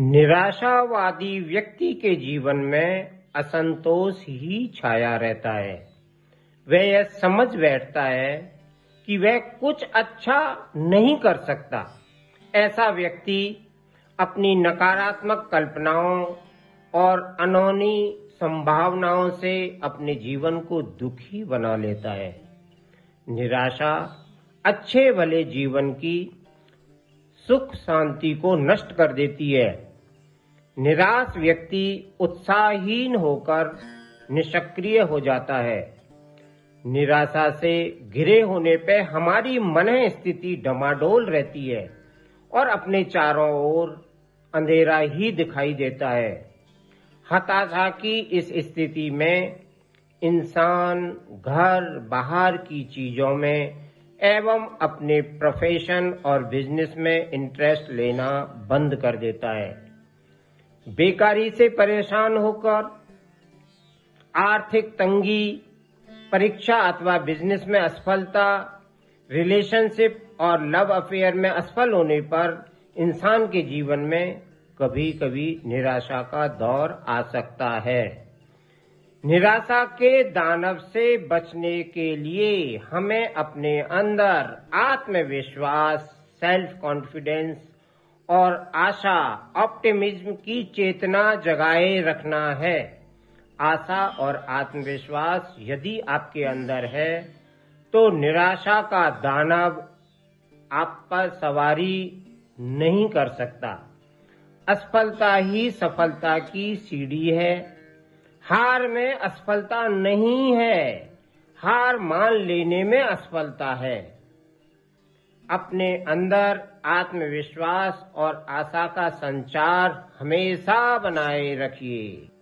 निराशावादी व्यक्ति के जीवन में असंतोष ही छाया रहता है। वह यह समझ बैठता है कि वह कुछ अच्छा नहीं कर सकता। ऐसा व्यक्ति अपनी नकारात्मक कल्पनाओं और अनोनी संभावनाओं से अपने जीवन को दुखी बना लेता है। निराशा अच्छे भले जीवन की सुख शांति को नष्ट कर देती है। निराश व्यक्ति उत्साहहीन होकर निष्क्रिय हो जाता है। निराशा से घिरे होने पे हमारी मन स्थिति डमाडोल रहती है और अपने चारों ओर अंधेरा ही दिखाई देता है। हताशा की इस स्थिति में इंसान घर बाहर की चीज़ों में एवं अपने प्रोफेशन और बिज़नेस में इंटरेस्ट लेना बंद कर देता है। बेकारी से परेशान होकर, आर्थिक तंगी, परीक्षा अथवा बिज़नेस में असफलता रिलेशनशिप और लव अफेयर में असफल होने पर इंसान के जीवन में कभी कभी निराशा का दौर आ सकता है। निराशा के दानव से बचने के लिए हमें अपने अंदर आत्मविश्वास सेल्फ कॉन्फिडेंस और आशा ऑप्टिमिज्म की चेतना जगाए रखना है। आशा और आत्मविश्वास यदि आपके अंदर है तो निराशा का दानव आप पर सवारी नहीं कर सकता। असफलता ही सफलता की सीढ़ी है। हार में असफलता नहीं है। हार मान लेने में असफलता है। अपने अंदर आत्मविश्वास और आशा का संचार हमेशा बनाए रखिए।